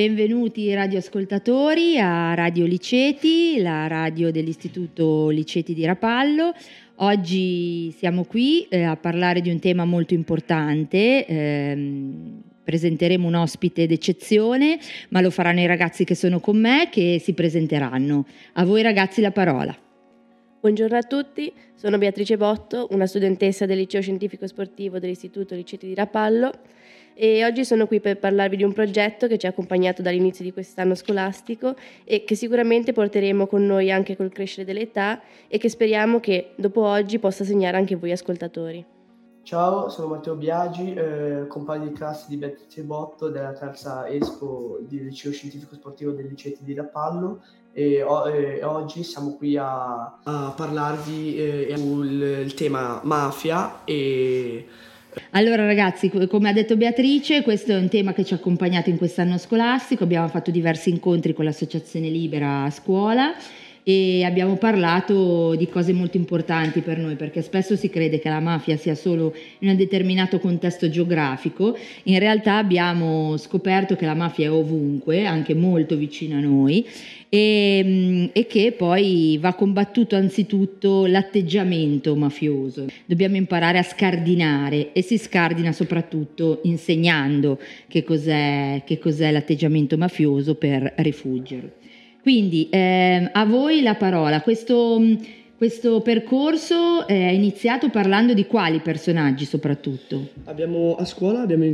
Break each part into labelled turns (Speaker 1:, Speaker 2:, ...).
Speaker 1: Benvenuti radioascoltatori a Radio Liceti, la radio dell'Istituto Liceti di Rapallo. Oggi siamo qui eh, a parlare di un tema molto importante. Ehm, presenteremo un ospite d'eccezione, ma lo faranno i ragazzi che sono con me che si presenteranno. A voi ragazzi la parola.
Speaker 2: Buongiorno a tutti, sono Beatrice Botto, una studentessa del liceo scientifico sportivo dell'Istituto Liceti di Rapallo e oggi sono qui per parlarvi di un progetto che ci ha accompagnato dall'inizio di quest'anno scolastico e che sicuramente porteremo con noi anche col crescere dell'età e che speriamo che dopo oggi possa segnare anche voi ascoltatori.
Speaker 3: Ciao, sono Matteo Biagi, eh, compagno di classe di Beatrice Botto della terza Espo del Liceo Scientifico Sportivo del Liceti di Rapallo e, o, e, oggi siamo qui a, a parlarvi eh, sul tema mafia e
Speaker 1: allora ragazzi, come ha detto Beatrice, questo è un tema che ci ha accompagnato in quest'anno scolastico, abbiamo fatto diversi incontri con l'Associazione Libera a scuola e abbiamo parlato di cose molto importanti per noi perché spesso si crede che la mafia sia solo in un determinato contesto geografico, in realtà abbiamo scoperto che la mafia è ovunque, anche molto vicino a noi e, e che poi va combattuto anzitutto l'atteggiamento mafioso. Dobbiamo imparare a scardinare e si scardina soprattutto insegnando che cos'è, che cos'è l'atteggiamento mafioso per rifuggerlo. Quindi eh, a voi la parola. Questo, questo percorso è iniziato parlando di quali personaggi soprattutto?
Speaker 3: Abbiamo, a scuola abbiamo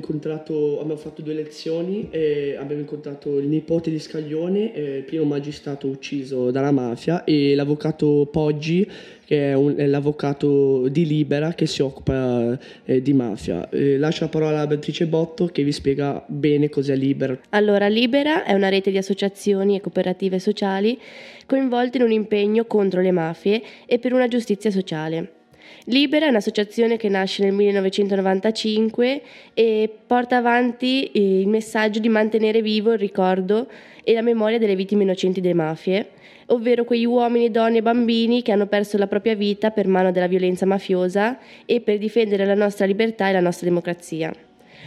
Speaker 3: abbiamo fatto due lezioni e abbiamo incontrato il nipote di Scaglione, eh, il primo magistrato ucciso dalla mafia, e l'avvocato Poggi, che è, un, è l'avvocato di Libera che si occupa eh, di mafia. Eh, lascio la parola a Beatrice Botto che vi spiega bene cos'è Libera.
Speaker 2: Allora, Libera è una rete di associazioni e cooperative sociali coinvolte in un impegno contro le mafie e per una giustizia sociale. Libera è un'associazione che nasce nel 1995 e porta avanti eh, il messaggio di mantenere vivo il ricordo e la memoria delle vittime innocenti delle mafie ovvero quegli uomini, donne e bambini che hanno perso la propria vita per mano della violenza mafiosa e per difendere la nostra libertà e la nostra democrazia.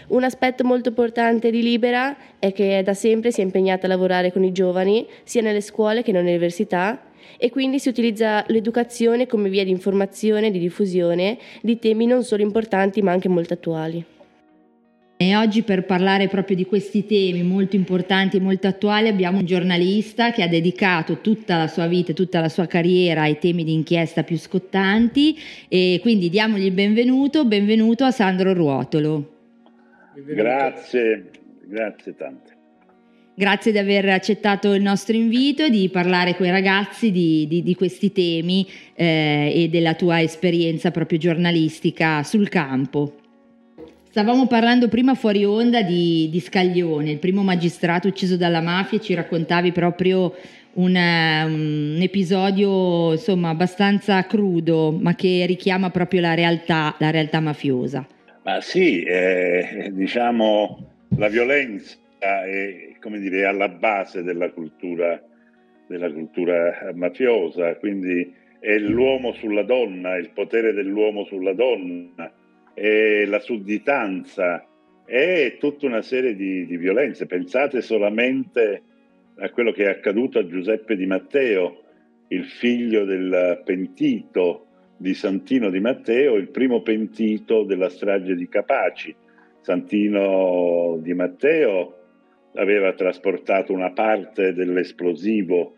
Speaker 2: Un aspetto molto importante di Libera è che da sempre si è impegnata a lavorare con i giovani, sia nelle scuole che nelle università, e quindi si utilizza l'educazione come via di informazione e di diffusione di temi non solo importanti ma anche molto attuali.
Speaker 1: E oggi per parlare proprio di questi temi molto importanti e molto attuali abbiamo un giornalista che ha dedicato tutta la sua vita, tutta la sua carriera ai temi di inchiesta più scottanti e quindi diamogli il benvenuto, benvenuto a Sandro Ruotolo.
Speaker 4: Benvenuto. Grazie, grazie tante.
Speaker 1: Grazie di aver accettato il nostro invito di parlare con i ragazzi di, di, di questi temi eh, e della tua esperienza proprio giornalistica sul campo. Stavamo parlando prima fuori onda di, di, Scaglione, il primo magistrato ucciso dalla mafia, ci raccontavi proprio un, un, episodio insomma abbastanza crudo, ma che richiama proprio la realtà, la realtà mafiosa.
Speaker 4: Ma sì, eh, diciamo la violenza è, come dire, alla base della cultura, della cultura mafiosa, quindi è l'uomo sulla donna, il potere dell'uomo sulla donna e la sudditanza e tutta una serie di, di, violenze. Pensate solamente a quello che è accaduto a Giuseppe Di Matteo, il figlio del pentito di Santino Di Matteo, il primo pentito della strage di Capaci. Santino Di Matteo aveva trasportato una parte dell'esplosivo,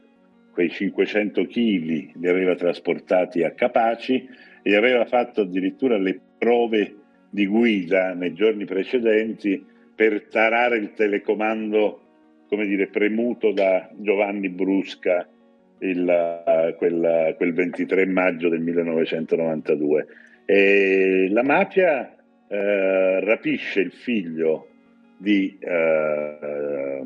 Speaker 4: quei 500 kg, li aveva trasportati a Capaci e aveva fatto addirittura le prove di guida nei giorni precedenti per tarare il telecomando, come dire, premuto da Giovanni Brusca il, quel, quel, 23 maggio del 1992. E la mafia eh, rapisce il figlio di eh,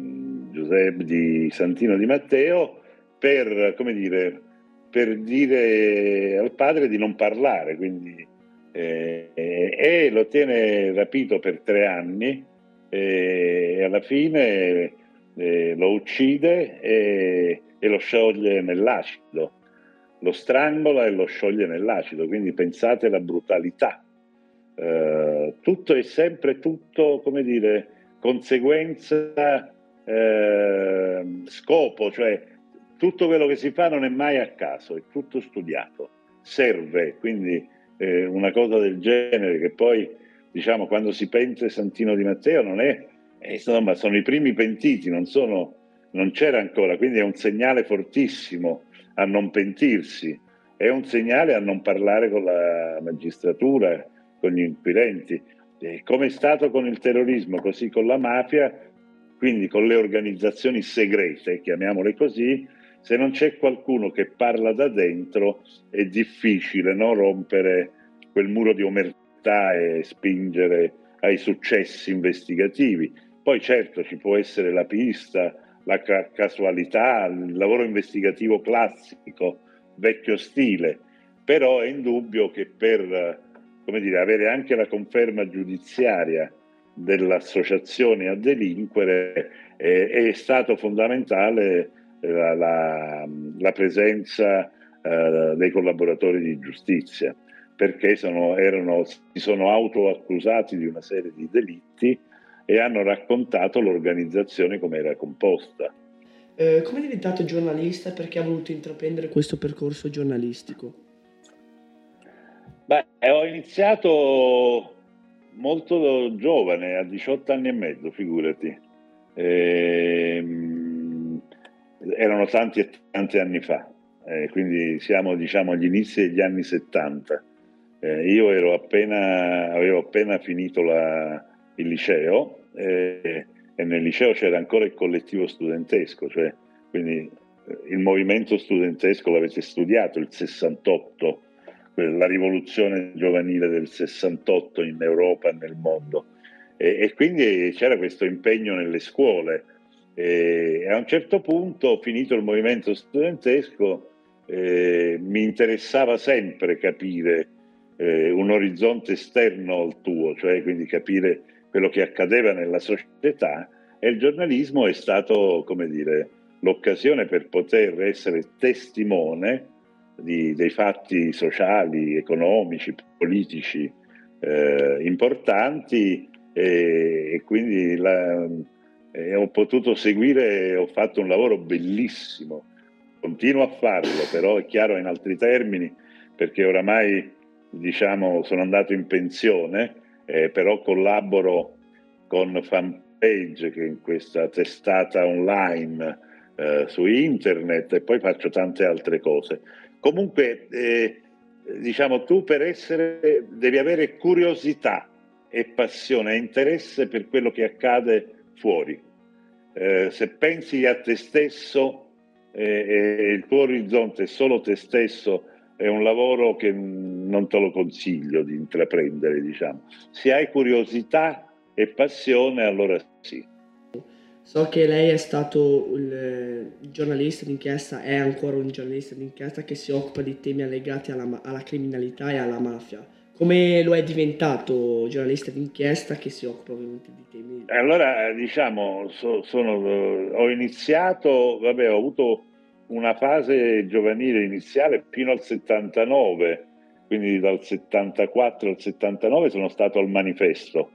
Speaker 4: Giuseppe di Santino di Matteo per, come dire, per dire al padre di non parlare, quindi, eh, e lo tiene rapito per tre anni e alla fine eh, lo uccide e, e, lo scioglie nell'acido, lo strangola e lo scioglie nell'acido, quindi pensate alla brutalità. Eh, tutto è sempre tutto, come dire, conseguenza eh, scopo, cioè tutto quello che si fa non è mai a caso, è tutto studiato, serve, quindi eh, una cosa del genere che poi, diciamo, quando si pensa Santino Di Matteo non è, eh, insomma, sono i primi pentiti, non, sono, non c'era ancora, quindi è un segnale fortissimo a non pentirsi, è un segnale a non parlare con la magistratura, con gli inquirenti. Come è stato con il terrorismo, così con la mafia, quindi con le organizzazioni segrete, chiamiamole così, se non c'è qualcuno che parla da dentro è difficile no? rompere quel muro di omertà e spingere ai successi investigativi. Poi certo ci può essere la pista, la ca- casualità, il lavoro investigativo classico, vecchio stile, però è indubbio che per come dire, avere anche la conferma giudiziaria dell'associazione a delinquere eh, è stato fondamentale la, la, la presenza eh, dei collaboratori di giustizia perché sono, erano, si sono autoaccusati di una serie di delitti e hanno raccontato l'organizzazione come era composta.
Speaker 3: Eh, come è diventato giornalista e perché ha voluto intraprendere questo percorso giornalistico?
Speaker 4: Beh, ho iniziato molto giovane, a 18 anni e mezzo, figurati. Ehm, erano tanti e tanti anni fa, eh, quindi siamo diciamo agli inizi degli anni 70. Eh, io appena, avevo appena finito la, il liceo eh, e nel liceo c'era ancora il collettivo studentesco, cioè, quindi eh, il movimento studentesco l'avete studiato, il 68, la rivoluzione giovanile del 68 in Europa e nel mondo. E, e quindi c'era questo impegno nelle scuole. E a un certo punto, finito il movimento studentesco, eh, mi interessava sempre capire eh, un orizzonte esterno al tuo, cioè quindi capire quello che accadeva nella società e il giornalismo è stato, come dire, l'occasione per poter essere testimone di, dei fatti sociali, economici, politici eh, importanti e, e quindi la, eh, ho potuto seguire, ho fatto un lavoro bellissimo, continuo a farlo, però è chiaro in altri termini perché oramai diciamo sono andato in pensione, eh, però collaboro con fanpage che in questa testata online eh, su internet e poi faccio tante altre cose. Comunque, eh, diciamo, tu per essere devi avere curiosità e passione e interesse per quello che accade fuori. Eh, se pensi a te stesso eh, il tuo orizzonte è solo te stesso, è un lavoro che non te lo consiglio di intraprendere, diciamo. Se hai curiosità e passione, allora sì.
Speaker 3: So che lei è stato il giornalista d'inchiesta, è ancora un giornalista d'inchiesta che si occupa di temi legati alla, alla criminalità e alla mafia. Come lo è diventato giornalista d'inchiesta che si occupa ovviamente di temi?
Speaker 4: Allora, diciamo, so, sono, ho iniziato, vabbè, ho avuto una fase giovanile iniziale fino al 79, quindi dal 74 al 79 sono stato al Manifesto,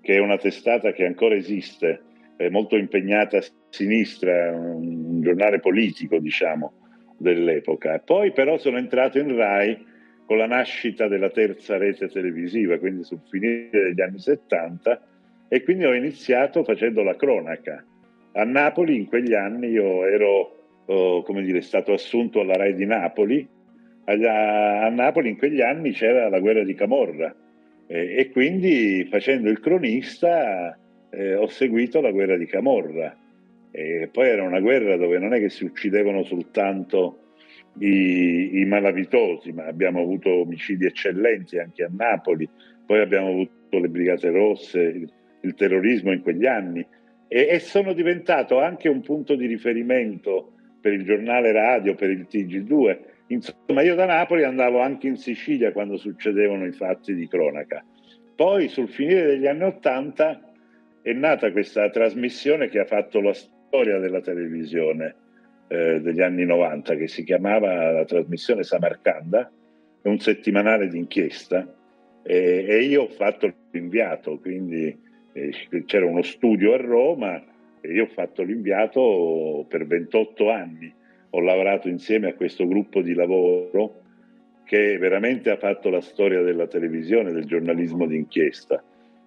Speaker 4: che è una testata che ancora esiste eh, molto impegnata sinistra, un giornale politico, diciamo, dell'epoca. Poi però sono entrato in RAI con la nascita della terza rete televisiva, quindi sul finire degli anni 70, e quindi ho iniziato facendo la cronaca. A Napoli in quegli anni io ero, oh, come dire, stato assunto alla RAI di Napoli, a, Napoli in quegli anni c'era la guerra di Camorra e, e quindi facendo il cronista eh, ho seguito la guerra di Camorra. E poi era una guerra dove non è che si uccidevano soltanto i, i malavitosi, ma abbiamo avuto omicidi eccellenti anche a Napoli, poi abbiamo avuto le Brigate Rosse, il, il terrorismo in quegli anni e, e, sono diventato anche un punto di riferimento per il giornale radio, per il TG2. Insomma, io da Napoli andavo anche in Sicilia quando succedevano i fatti di cronaca. Poi sul finire degli anni Ottanta è nata questa trasmissione che ha fatto la storia della televisione eh, degli anni 90, che si chiamava la trasmissione Samarcanda, è un settimanale d'inchiesta. E, e io ho fatto l'inviato, quindi eh, c'era uno studio a Roma io ho fatto l'inviato per 28 anni, ho lavorato insieme a questo gruppo di lavoro che veramente ha fatto la storia della televisione, del giornalismo d'inchiesta.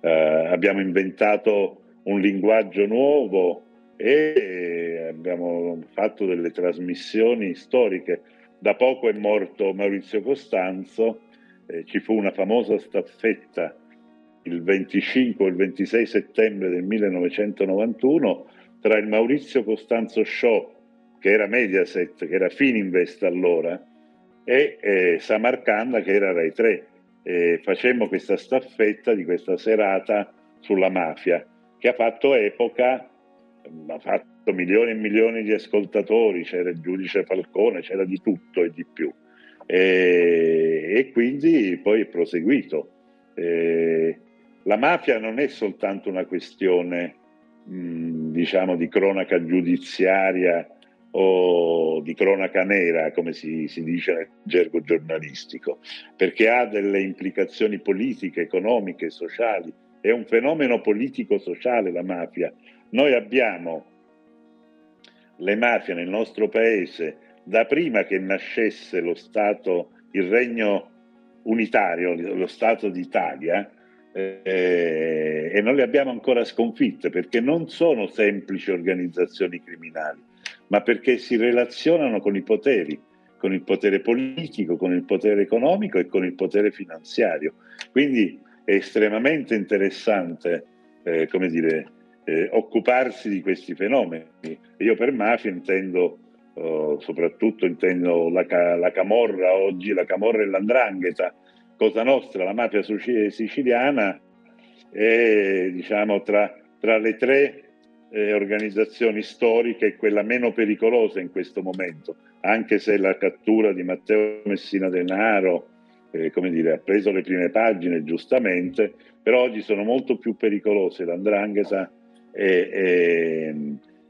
Speaker 4: Eh, abbiamo inventato un linguaggio nuovo e abbiamo fatto delle trasmissioni storiche. Da poco è morto Maurizio Costanzo, eh, ci fu una famosa staffetta il 25 o il 26 settembre del 1991 tra il Maurizio Costanzo Show, che era Mediaset, che era Fininvest allora, e eh, Samarcanda, che era Rai 3. E facemmo questa staffetta di questa serata sulla mafia, che ha fatto epoca, ha fatto milioni e milioni di ascoltatori, c'era il giudice Falcone, c'era di tutto e di più. E, e quindi poi è proseguito. E, la mafia non è soltanto una questione, mh, diciamo, di cronaca giudiziaria o di cronaca nera, come si, si, dice nel gergo giornalistico, perché ha delle implicazioni politiche, economiche, sociali. È un fenomeno politico-sociale la mafia. Noi abbiamo le mafie nel nostro paese da prima che nascesse lo Stato, il regno unitario, lo Stato d'Italia, eh, e non le abbiamo ancora sconfitte perché non sono semplici organizzazioni criminali, ma perché si relazionano con i poteri, con il potere politico, con il potere economico e con il potere finanziario. Quindi è estremamente interessante, eh, come dire, eh, occuparsi di questi fenomeni. Io per mafia intendo Uh, soprattutto intendo la, la, camorra oggi, la camorra e l'andrangheta, Cosa Nostra, la mafia siciliana, è diciamo, tra, tra le tre eh, organizzazioni storiche quella meno pericolosa in questo momento, anche se la cattura di Matteo Messina Denaro eh, come dire, ha preso le prime pagine giustamente, però oggi sono molto più pericolose l'andrangheta e, e,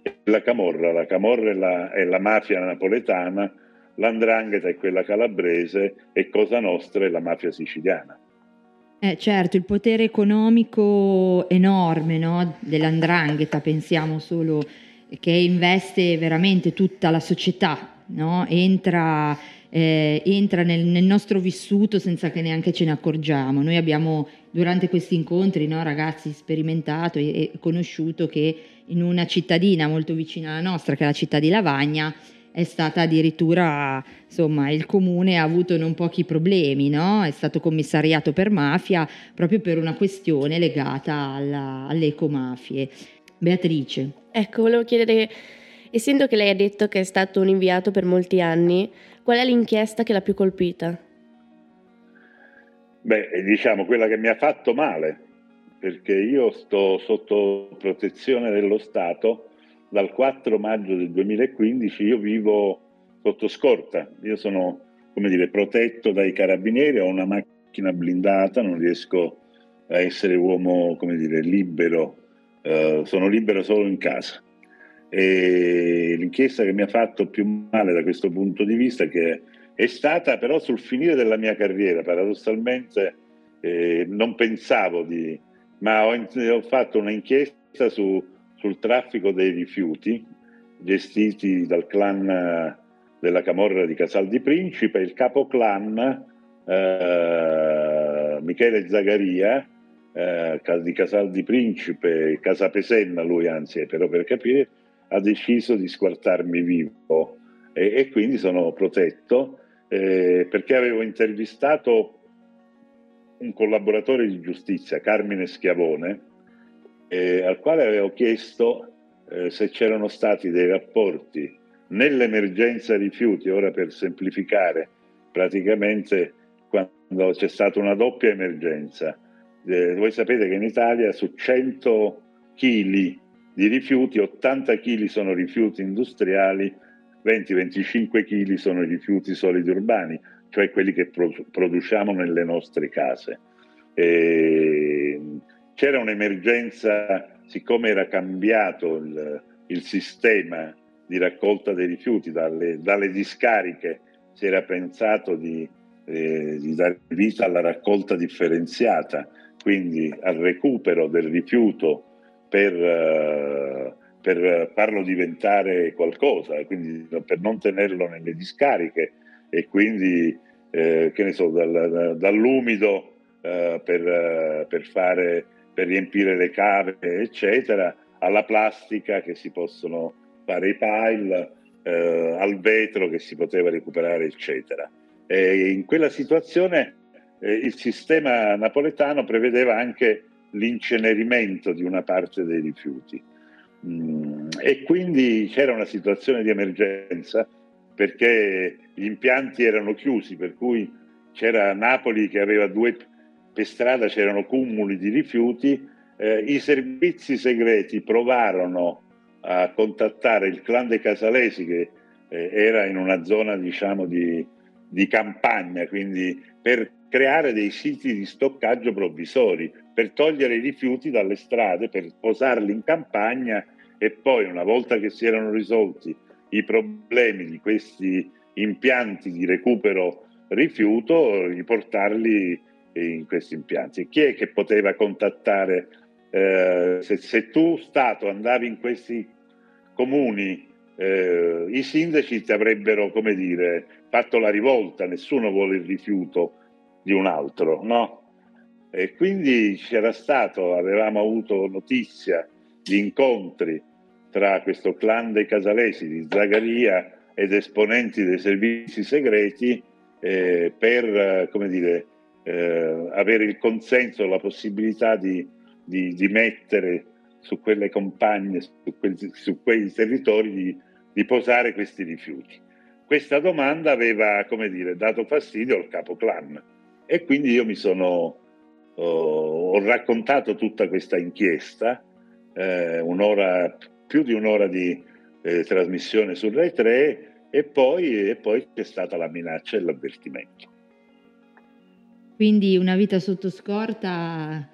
Speaker 4: e la camorra. La camorra è la, è la mafia napoletana l'andrangheta è quella calabrese e Cosa Nostra è la mafia siciliana.
Speaker 1: Eh, certo, il potere economico enorme no? dell'andrangheta, pensiamo solo che investe veramente tutta la società, no? entra, eh, entra nel, nel, nostro vissuto senza che neanche ce ne accorgiamo. Noi abbiamo durante questi incontri, no, ragazzi, sperimentato e, e conosciuto che in una cittadina molto vicina alla nostra, che è la città di Lavagna, è stata addirittura, insomma, il comune ha avuto non pochi problemi, no? È stato commissariato per mafia proprio per una questione legata alla, alle ecomafie. Beatrice.
Speaker 2: Ecco, volevo chiedere, essendo che lei ha detto che è stato un inviato per molti anni, qual è l'inchiesta che l'ha più colpita?
Speaker 4: Beh, diciamo quella che mi ha fatto male, perché io sto sotto protezione dello Stato dal 4 maggio del 2015 io vivo sotto scorta, io sono come dire, protetto dai carabinieri, ho una macchina blindata, non riesco a essere uomo come dire, libero, eh, sono libero solo in casa. E l'inchiesta che mi ha fatto più male da questo punto di vista che è stata però sul finire della mia carriera, paradossalmente eh, non pensavo di, ma ho, ho fatto un'inchiesta su sul traffico dei rifiuti gestiti dal clan eh, della Camorra di Casal di Principe, il capo clan eh, Michele Zagaria eh, di Casal di Principe, Casa Pesenna lui anzi, però per capire, ha deciso di squartarmi vivo e, e quindi sono protetto eh, perché avevo intervistato un collaboratore di giustizia, Carmine Schiavone, eh, al quale avevo chiesto eh, se c'erano stati dei rapporti nell'emergenza rifiuti, ora per semplificare, praticamente quando c'è stata una doppia emergenza. Eh, voi sapete che in Italia su 100 kg di rifiuti, 80 kg sono rifiuti industriali, 20-25 kg sono rifiuti solidi urbani, cioè quelli che pro- produciamo nelle nostre case. E c'era un'emergenza, siccome era cambiato il, il sistema di raccolta dei rifiuti dalle, dalle discariche, si era pensato di, eh, di, dare vita alla raccolta differenziata, quindi al recupero del rifiuto per, eh, per farlo diventare qualcosa, quindi per non tenerlo nelle discariche e quindi, eh, che ne so, dal, dall'umido eh, per, per, fare, per riempire le cave, eccetera, alla plastica che si possono fare i pile, eh, al vetro che si poteva recuperare, eccetera. E in quella situazione eh, il sistema napoletano prevedeva anche l'incenerimento di una parte dei rifiuti. Mm, e quindi c'era una situazione di emergenza perché gli impianti erano chiusi, per cui c'era Napoli che aveva due per strada c'erano cumuli di rifiuti, eh, i servizi segreti provarono a contattare il clan dei Casalesi che eh, era in una zona diciamo di, di campagna, quindi per creare dei siti di stoccaggio provvisori, per togliere i rifiuti dalle strade, per posarli in campagna e poi una volta che si erano risolti i problemi di questi impianti di recupero rifiuto, riportarli in questi impianti. Chi è che poteva contattare? Eh, se, se, tu, Stato, andavi in questi comuni, eh, i sindaci ti avrebbero, come dire, fatto la rivolta, nessuno vuole il rifiuto di un altro, no? E quindi c'era stato, avevamo avuto notizia di incontri tra questo clan dei casalesi di Zagaria ed esponenti dei servizi segreti eh, per, come dire, eh, avere il consenso, la possibilità di, di, di mettere su quelle compagne, su, quel, su quei territori, di, di, posare questi rifiuti. Questa domanda aveva, come dire, dato fastidio al capo clan e quindi io mi sono, oh, ho raccontato tutta questa inchiesta, eh, un'ora, più di un'ora di eh, trasmissione su Rai 3 e poi, e poi c'è stata la minaccia e l'avvertimento.
Speaker 1: Quindi una vita sotto scorta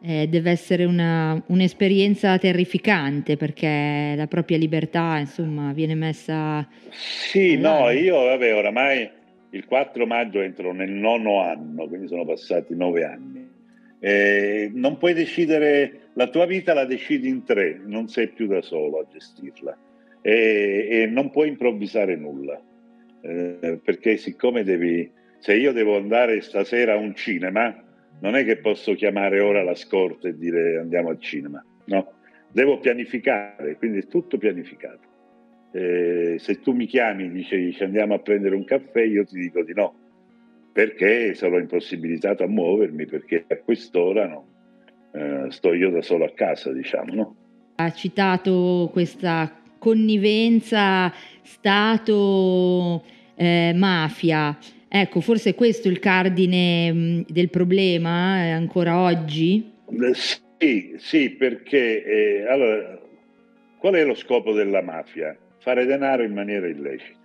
Speaker 1: eh, deve essere una, un'esperienza terrificante perché la propria libertà, insomma, viene messa...
Speaker 4: Sì, no, io vabbè, oramai il 4 maggio entro nel nono anno, quindi sono passati nove anni. Eh, non puoi decidere, la tua vita la decidi in tre, non sei più da solo a gestirla e, e non puoi improvvisare nulla, eh, perché siccome devi se io devo andare stasera a un cinema, non è che posso chiamare ora la scorta e dire andiamo al cinema, no, devo pianificare, quindi è tutto pianificato. Eh, se tu mi chiami e dici andiamo a prendere un caffè, io ti dico di no, perché sono impossibilitato a muovermi, perché a quest'ora no, eh, sto io da solo a casa, diciamo. No?
Speaker 1: Ha citato questa connivenza Stato-mafia. Eh, Ecco, forse questo è il cardine mm, del problema eh, ancora oggi?
Speaker 4: Eh, sì, sì, perché eh, allora, qual è lo scopo della mafia? Fare denaro in maniera illecita.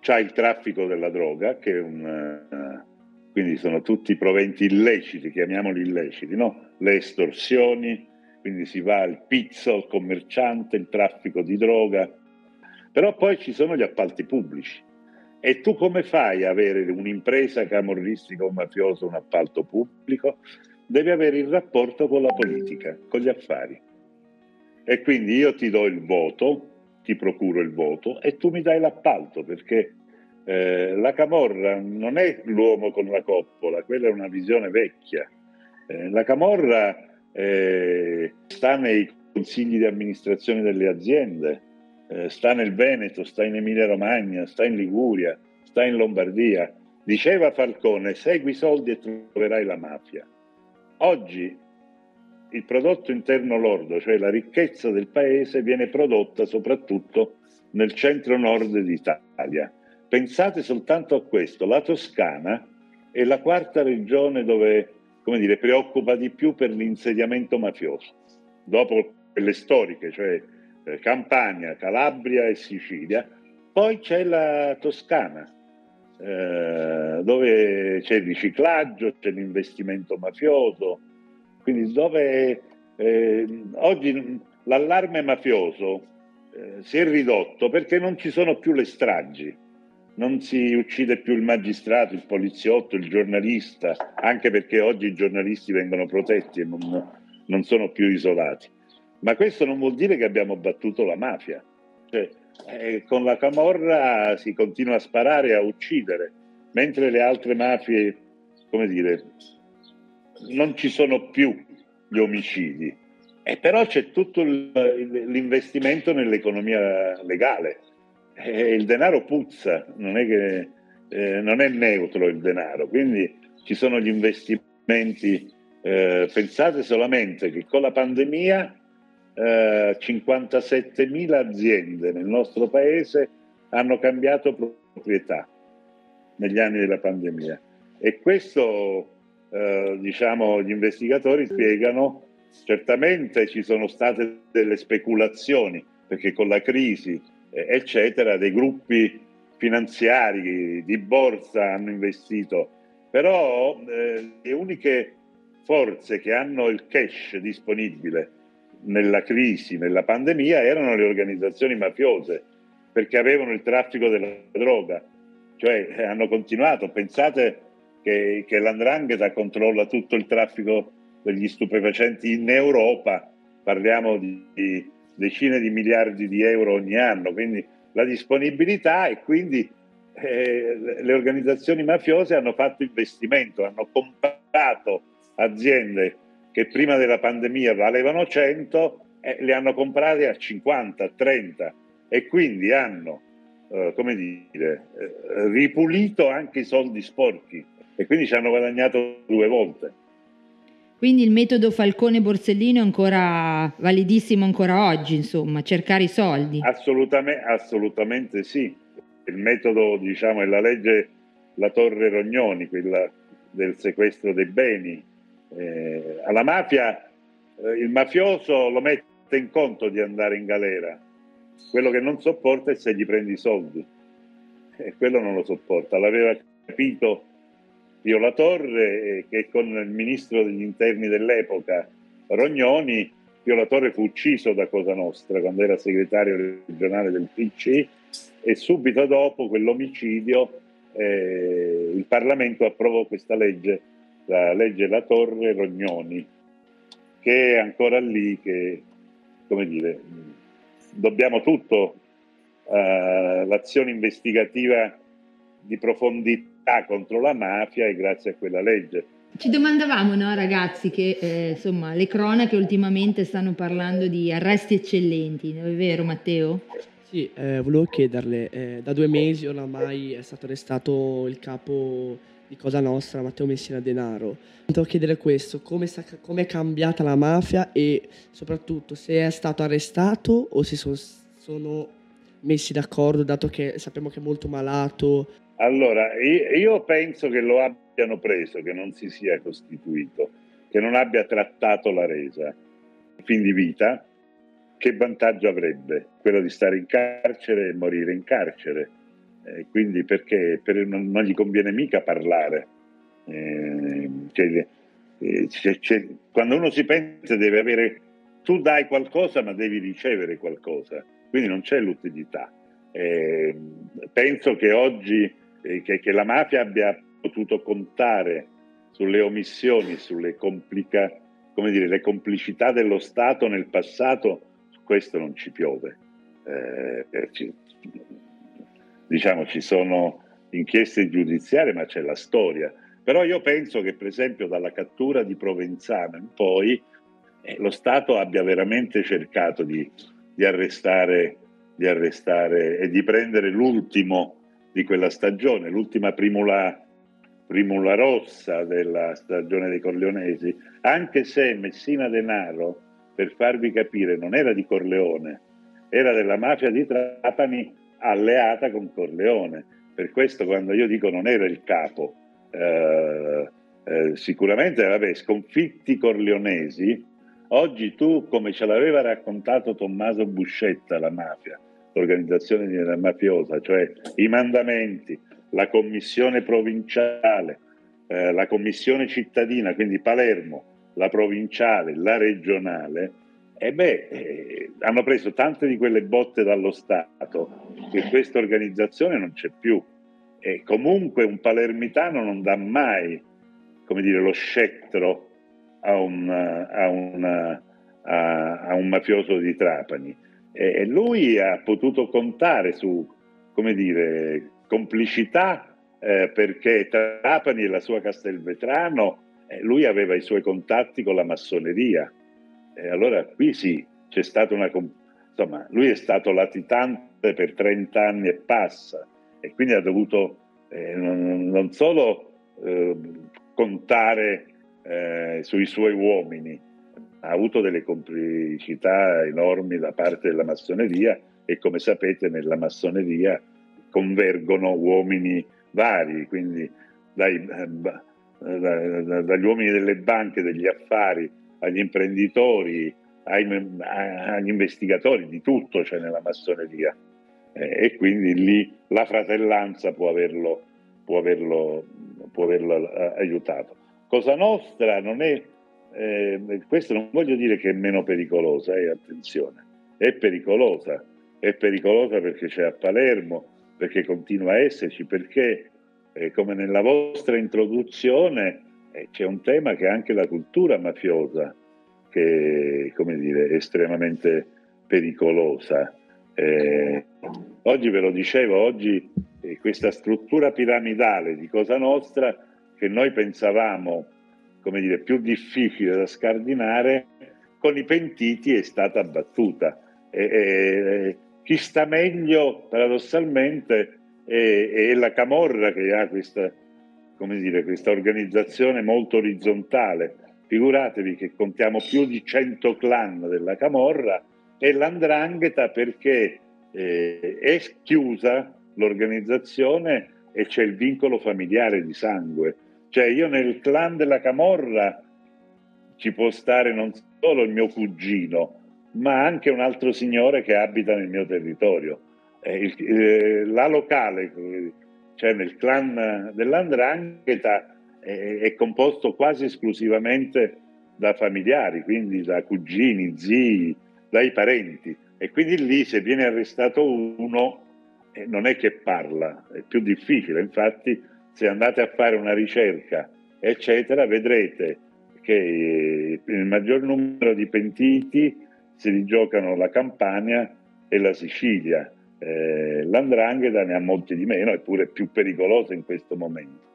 Speaker 4: C'è il traffico della droga, che è un... Uh, quindi sono tutti proventi illeciti, chiamiamoli illeciti, no? Le estorsioni, quindi si va al pizzo, al commerciante, il traffico di droga. Però poi ci sono gli appalti pubblici e tu come fai a avere un'impresa camorristica o mafiosa, un appalto pubblico? Devi avere il rapporto con la politica, con gli affari. E quindi io ti do il voto, ti procuro il voto e tu mi dai l'appalto perché eh, la camorra non è l'uomo con la coppola, quella è una visione vecchia. Eh, la camorra eh, sta nei consigli di amministrazione delle aziende, eh, sta nel Veneto, sta in Emilia Romagna, sta in Liguria, sta in Lombardia. Diceva Falcone, segui i soldi e troverai la mafia. Oggi il prodotto interno lordo, cioè la ricchezza del paese, viene prodotta soprattutto nel centro-nord d'Italia. Pensate soltanto a questo, la Toscana è la quarta regione dove, come dire, preoccupa di più per l'insediamento mafioso, dopo quelle storiche, cioè eh, Campania, Calabria e Sicilia. Poi c'è la Toscana, eh, dove c'è il riciclaggio, c'è l'investimento mafioso, quindi dove eh, oggi l'allarme mafioso eh, si è ridotto perché non ci sono più le stragi, non si uccide più il magistrato, il poliziotto, il giornalista, anche perché oggi i giornalisti vengono protetti e non, non sono più isolati Ma questo non vuol dire che abbiamo battuto la mafia. Cioè, eh, con la camorra si continua a sparare e a uccidere, mentre le altre mafie, come dire, non ci sono più gli omicidi. E però c'è tutto l'investimento nell'economia legale. E il denaro puzza, non è, che, eh, non è neutro il denaro, quindi ci sono gli investimenti. Eh, pensate solamente che con la pandemia eh, 57.000 aziende nel nostro paese hanno cambiato proprietà negli anni della pandemia. E questo eh, diciamo gli investigatori spiegano certamente ci sono state delle speculazioni perché con la crisi eh, eccetera dei gruppi finanziari di borsa hanno investito. Però eh, le uniche forze che hanno il cash disponibile nella crisi, nella pandemia, erano le organizzazioni mafiose, perché avevano il traffico della droga, cioè eh, hanno continuato. Pensate che, che l'Andrangheta controlla tutto il traffico degli stupefacenti in Europa, parliamo di, di decine di miliardi di euro ogni anno, quindi la disponibilità e quindi eh, le organizzazioni mafiose hanno fatto investimento, hanno comprato aziende che prima della pandemia valevano 100 e le hanno comprate a 50, 30 e quindi hanno, eh, come dire, eh, ripulito anche i soldi sporchi e quindi ci hanno guadagnato due volte.
Speaker 1: Quindi il metodo Falcone Borsellino è ancora validissimo ancora oggi, insomma, cercare i soldi.
Speaker 4: Assolutamente, assolutamente sì. Il metodo, diciamo, è la legge La Torre Rognoni, quella del sequestro dei beni, eh, alla mafia eh, il mafioso lo mette in conto di andare in galera, quello che non sopporta è se gli prendi i soldi e quello non lo sopporta. L'aveva capito Pio La Torre eh, che con il ministro degli interni dell'epoca Rognoni, Pio La Torre fu ucciso da Cosa Nostra quando era segretario regionale del PC e subito dopo quell'omicidio eh, il Parlamento approvò questa legge la legge La Torre Rognoni, che è ancora lì, che, come dire, dobbiamo tutto all'azione uh, investigativa di profondità contro la mafia e grazie a quella legge.
Speaker 1: Ci domandavamo, no, ragazzi, che eh, insomma le cronache ultimamente stanno parlando di arresti eccellenti, è vero Matteo?
Speaker 3: Sì, eh, volevo chiederle, eh, da due mesi oramai è stato arrestato il capo di Cosa Nostra, Matteo Messina Denaro. Volevo chiedere questo, come, è cambiata la mafia e soprattutto se è stato arrestato o si sono, sono messi d'accordo, dato che sappiamo che è molto malato.
Speaker 4: Allora, io penso che lo abbiano preso, che non si sia costituito, che non abbia trattato la resa. Fin di vita, che vantaggio avrebbe? Quello di stare in carcere e morire in carcere eh, quindi perché per, non, gli conviene mica parlare. Eh, cioè, eh, c'è, c'è, quando uno si pensa deve avere, tu dai qualcosa ma devi ricevere qualcosa, quindi non c'è l'utilità. Eh, penso che oggi eh, che, che, la mafia abbia potuto contare sulle omissioni, sulle complica, dire, le complicità dello Stato nel passato, questo non ci piove. Eh, diciamo ci sono inchieste giudiziarie, ma c'è la storia. Però io penso che per esempio dalla cattura di Provenzano in poi eh, lo Stato abbia veramente cercato di, di, arrestare, di, arrestare, e di prendere l'ultimo di quella stagione, l'ultima primula, primula rossa della stagione dei Corleonesi, anche se Messina Denaro, per farvi capire, non era di Corleone, era della mafia di Trapani alleata con Corleone. Per questo quando io dico non era il capo, eh, eh, sicuramente vabbè, sconfitti corleonesi, oggi tu, come ce l'aveva raccontato Tommaso Buscetta, la mafia, l'organizzazione mafiosa, cioè i mandamenti, la commissione provinciale, eh, la commissione cittadina, quindi Palermo, la provinciale, la regionale, e beh, eh, hanno preso tante di quelle botte dallo Stato che questa organizzazione non c'è più. E comunque un palermitano non dà mai, come dire, lo scettro a un, a un, a, a un mafioso di Trapani. E lui ha potuto contare su, come dire, complicità eh, perché Trapani e la sua Castelvetrano, eh, lui aveva i suoi contatti con la massoneria. E allora qui sì, c'è stata una... Insomma, lui è stato latitante per 30 anni e passa e quindi ha dovuto eh, non, non, solo eh, contare eh, sui suoi uomini, ha avuto delle complicità enormi da parte della massoneria e come sapete nella massoneria convergono uomini vari, quindi dai, eh, da, dagli uomini delle banche, degli affari, agli imprenditori, ai, agli investigatori, di tutto c'è nella massoneria. Eh, e quindi lì la fratellanza può averlo, può averlo, può averlo eh, aiutato. Cosa nostra non è eh, questo non voglio dire che è meno pericolosa, eh, attenzione, è pericolosa, è pericolosa perché c'è a Palermo, perché continua a esserci, perché eh, come nella vostra introduzione c'è un tema che è anche la cultura mafiosa, che come dire, è estremamente pericolosa. Eh, oggi ve lo dicevo, oggi eh, questa struttura piramidale di Cosa Nostra che noi pensavamo come dire, più difficile da scardinare, con i pentiti è stata abbattuta. E, e, chi sta meglio, paradossalmente, è, è, la Camorra che ha questa, come dire, questa organizzazione molto orizzontale. Figuratevi che contiamo più di 100 clan della Camorra e l'andrangheta perché eh, è chiusa l'organizzazione e c'è il vincolo familiare di sangue. Cioè io nel clan della Camorra ci può stare non solo il mio cugino, ma anche un altro signore che abita nel mio territorio. Eh, il, eh, la locale, cioè nel clan dell'Andrangheta, è, è composto quasi esclusivamente da familiari, quindi da cugini, zii, dai parenti. E quindi lì se viene arrestato uno eh, non è che parla, è più difficile. Infatti se andate a fare una ricerca, eccetera, vedrete che eh, il maggior numero di pentiti si rigiocano la Campania e la Sicilia. Eh, L'andrangheta ne ha molti di meno, eppure è più pericolosa in questo momento.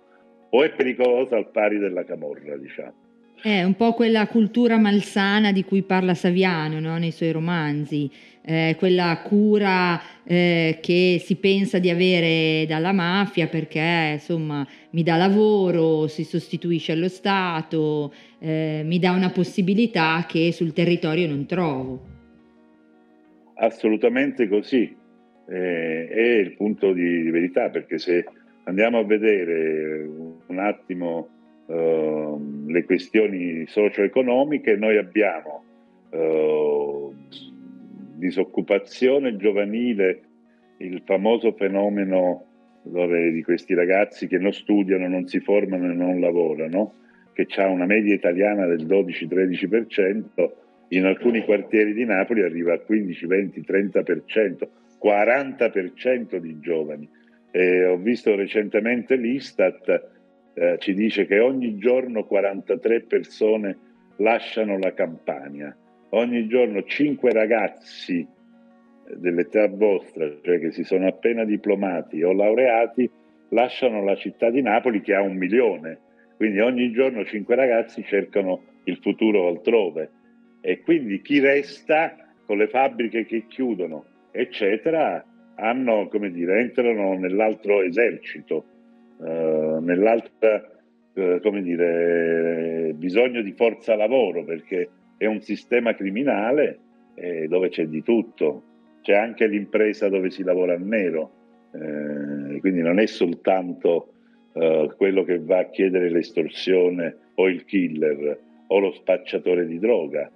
Speaker 4: O è pericolosa al pari della camorra, diciamo.
Speaker 1: È un po' quella cultura malsana di cui parla Saviano no? nei suoi romanzi, eh, quella cura eh, che si pensa di avere dalla mafia perché insomma mi dà lavoro, si sostituisce allo Stato, eh, mi dà una possibilità che sul territorio non trovo.
Speaker 4: Assolutamente così, eh, è il punto di, di verità perché se andiamo a vedere un attimo Ehm, le questioni socio-economiche, noi abbiamo uh, disoccupazione giovanile, il famoso fenomeno dove, di questi ragazzi che non studiano, non si formano e non lavorano, che ha una media italiana del 12-13%, in alcuni quartieri di Napoli arriva a 15, 20, 30%, 40% di giovani. E ho visto recentemente l'Istat eh, ci dice che ogni giorno 43 persone lasciano la Campania, ogni giorno 5 ragazzi dell'età vostra, cioè che si sono appena diplomati o laureati, lasciano la città di Napoli che ha un milione. Quindi ogni giorno 5 ragazzi cercano il futuro altrove e quindi chi resta con le fabbriche che chiudono, eccetera, hanno, come dire, entrano nell'altro esercito eh, nell'altra, uh, come dire, bisogno di forza lavoro perché è un sistema criminale eh, dove c'è di tutto, c'è anche l'impresa dove si lavora a nero, eh, quindi non è soltanto quello che va a chiedere l'estorsione o il killer o lo spacciatore di droga,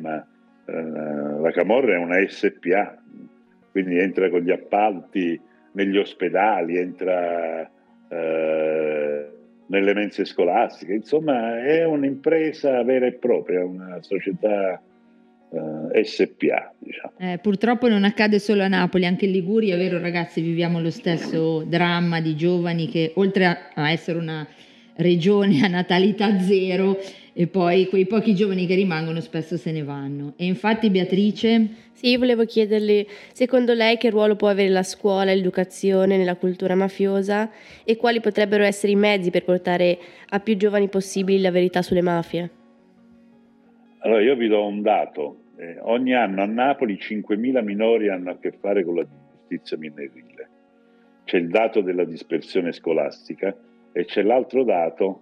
Speaker 4: ma la Camorra è una SPA, quindi entra con gli appalti negli ospedali, entra eh, nelle mense scolastiche, insomma è un'impresa vera e propria, una società eh, SPA. Diciamo.
Speaker 1: Eh, purtroppo non accade solo a Napoli, anche in Liguria, è vero ragazzi, viviamo lo stesso dramma di giovani che oltre a essere una regione a natalità zero, e poi quei pochi giovani che rimangono spesso se ne vanno. E infatti Beatrice...
Speaker 2: Sì, io volevo chiederle, secondo lei che ruolo può avere la scuola l'educazione nella cultura mafiosa e quali potrebbero essere i mezzi per portare a più giovani possibili la verità sulle mafie?
Speaker 4: Allora io vi do un dato, eh, ogni anno a Napoli 5.000 minori hanno a che fare con la giustizia minorile. C'è il dato della dispersione scolastica e c'è l'altro dato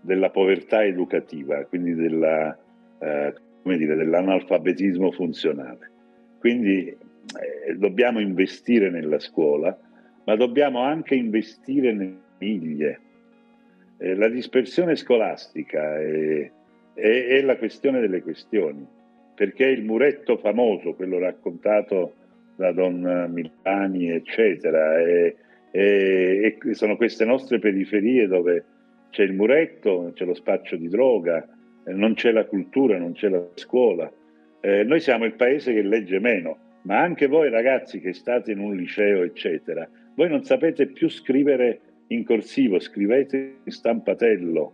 Speaker 4: della povertà educativa, quindi della, eh, dire, dell'analfabetismo funzionale. Quindi eh, dobbiamo investire nella scuola, ma dobbiamo anche investire nelle famiglie. Eh, la dispersione scolastica è, è, è la questione delle questioni perché il muretto famoso, quello raccontato da Don Milani, eccetera, e, sono queste nostre periferie dove c'è il muretto, c'è lo spaccio di droga, eh, non c'è la cultura, non c'è la scuola. Eh, noi siamo il paese che legge meno, ma anche voi ragazzi che state in un liceo, eccetera, voi non sapete più scrivere in corsivo, scrivete in stampatello.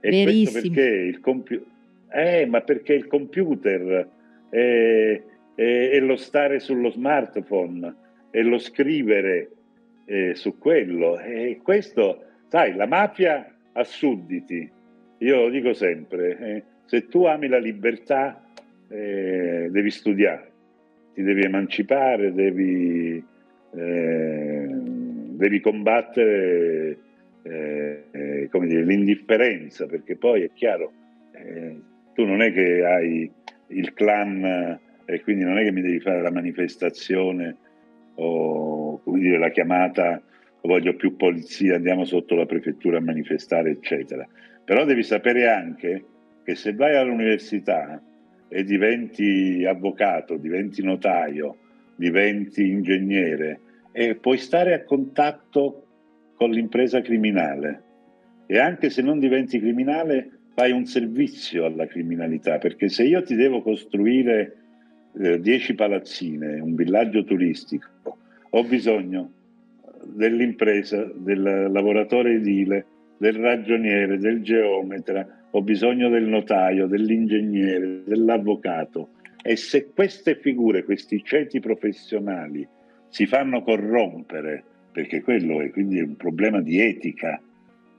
Speaker 4: E
Speaker 1: Verissimo.
Speaker 4: questo perché il computer eh, ma perché il computer e, e, e lo stare sullo smartphone e lo scrivere eh, su quello. E questo, sai, la mafia ha sudditi. Io lo dico sempre, eh, se tu ami la libertà eh, devi studiare, ti devi emancipare, devi, eh, devi combattere eh, eh, dire, l'indifferenza, perché poi è chiaro, tu non è che hai il clan e quindi non è che mi devi fare la manifestazione o dire la chiamata voglio più polizia, andiamo sotto la prefettura a manifestare, eccetera. Però devi sapere anche che se vai all'università e diventi avvocato, diventi notaio, diventi ingegnere, e puoi stare a contatto con l'impresa criminale. E anche se non diventi criminale, fai un servizio alla criminalità, perché se io ti devo costruire eh, dieci palazzine, un villaggio turistico, ho bisogno dell'impresa, del lavoratore edile, del ragioniere, del geometra, ho bisogno del notaio, dell'ingegnere, dell'avvocato. E se queste figure, questi ceti professionali si fanno corrompere, perché quello è quindi un problema di etica,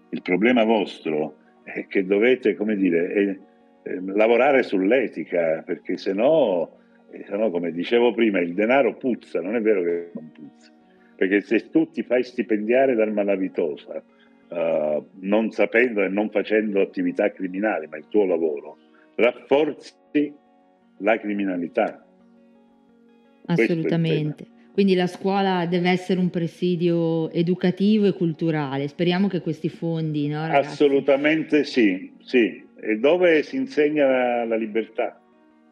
Speaker 4: il problema vostro è che dovete, come dire, eh, eh, lavorare sull'etica, perché se eh, se no, come dicevo prima, il denaro puzza, non è vero che non puzza, perché se tu ti fai stipendiare dal malavitosa, uh, non sapendo e non facendo attività criminali, ma il tuo lavoro, rafforzi la criminalità.
Speaker 1: Assolutamente. Quindi la scuola deve essere un presidio educativo e culturale. Speriamo che questi fondi, no?
Speaker 4: Assolutamente sì, sì. E dove si insegna la, la libertà,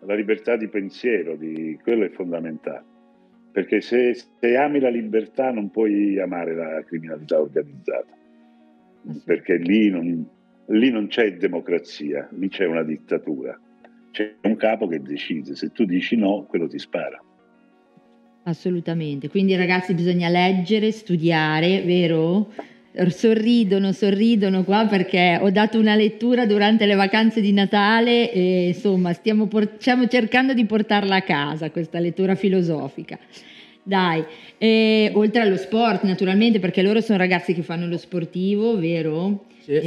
Speaker 4: la libertà di pensiero, di, quello è fondamentale. Perché se, se ami la libertà non puoi amare la criminalità organizzata. Perché lì non, lì non c'è democrazia, lì c'è una dittatura. C'è un capo che decide, se tu dici no, quello ti spara.
Speaker 1: Assolutamente, quindi ragazzi bisogna leggere, studiare, vero? Sorridono, sorridono qua perché ho dato una lettura durante le vacanze di Natale e insomma stiamo, por- stiamo cercando di portarla a casa questa lettura filosofica. Dai, e, oltre allo sport naturalmente perché loro sono ragazzi che fanno lo sportivo, vero? Sì, e,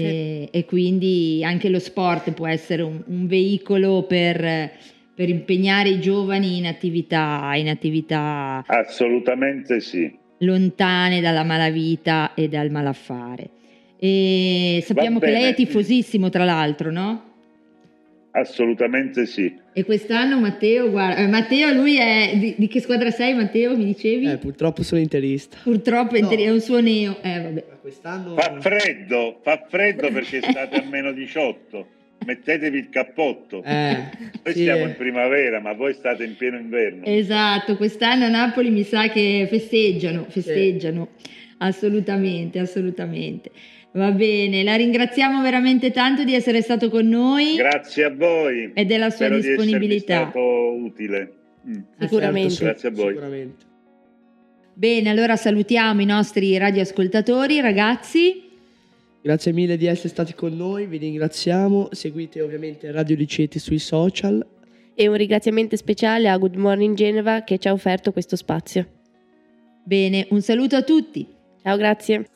Speaker 1: sì. e quindi anche lo sport può essere un, un veicolo per per impegnare i giovani in attività, in attività
Speaker 4: assolutamente sì
Speaker 1: lontane dalla malavita e dal malaffare e sappiamo che lei è tifosissimo tra l'altro no?
Speaker 4: assolutamente sì
Speaker 1: e quest'anno Matteo guarda eh, Matteo lui è di, di, che squadra sei Matteo mi dicevi?
Speaker 3: Eh, purtroppo sono interista
Speaker 1: purtroppo no. è un suo neo eh, vabbè.
Speaker 4: Quest'anno... fa freddo fa freddo perché state a meno 18 mettetevi il cappotto. Eh, Noi sì, siamo in primavera, ma voi state in pieno inverno.
Speaker 1: Esatto, quest'anno a Napoli mi sa che festeggiano, festeggiano. Sì. Assolutamente, assolutamente. Va bene, la ringraziamo veramente tanto di essere stato con noi.
Speaker 4: Grazie a voi.
Speaker 1: E della sua
Speaker 4: Spero
Speaker 1: disponibilità.
Speaker 4: È stato utile.
Speaker 1: Mm. Sicuramente. Certo,
Speaker 4: Grazie a voi.
Speaker 3: Sicuramente.
Speaker 1: Bene, allora salutiamo i nostri radioascoltatori, ragazzi.
Speaker 3: Grazie mille di essere stati con noi, vi ringraziamo. Seguite ovviamente Radio Liceti sui social.
Speaker 2: E un ringraziamento speciale a Good Morning Genova che ci ha offerto questo spazio.
Speaker 1: Bene, un saluto a tutti.
Speaker 2: Ciao, grazie.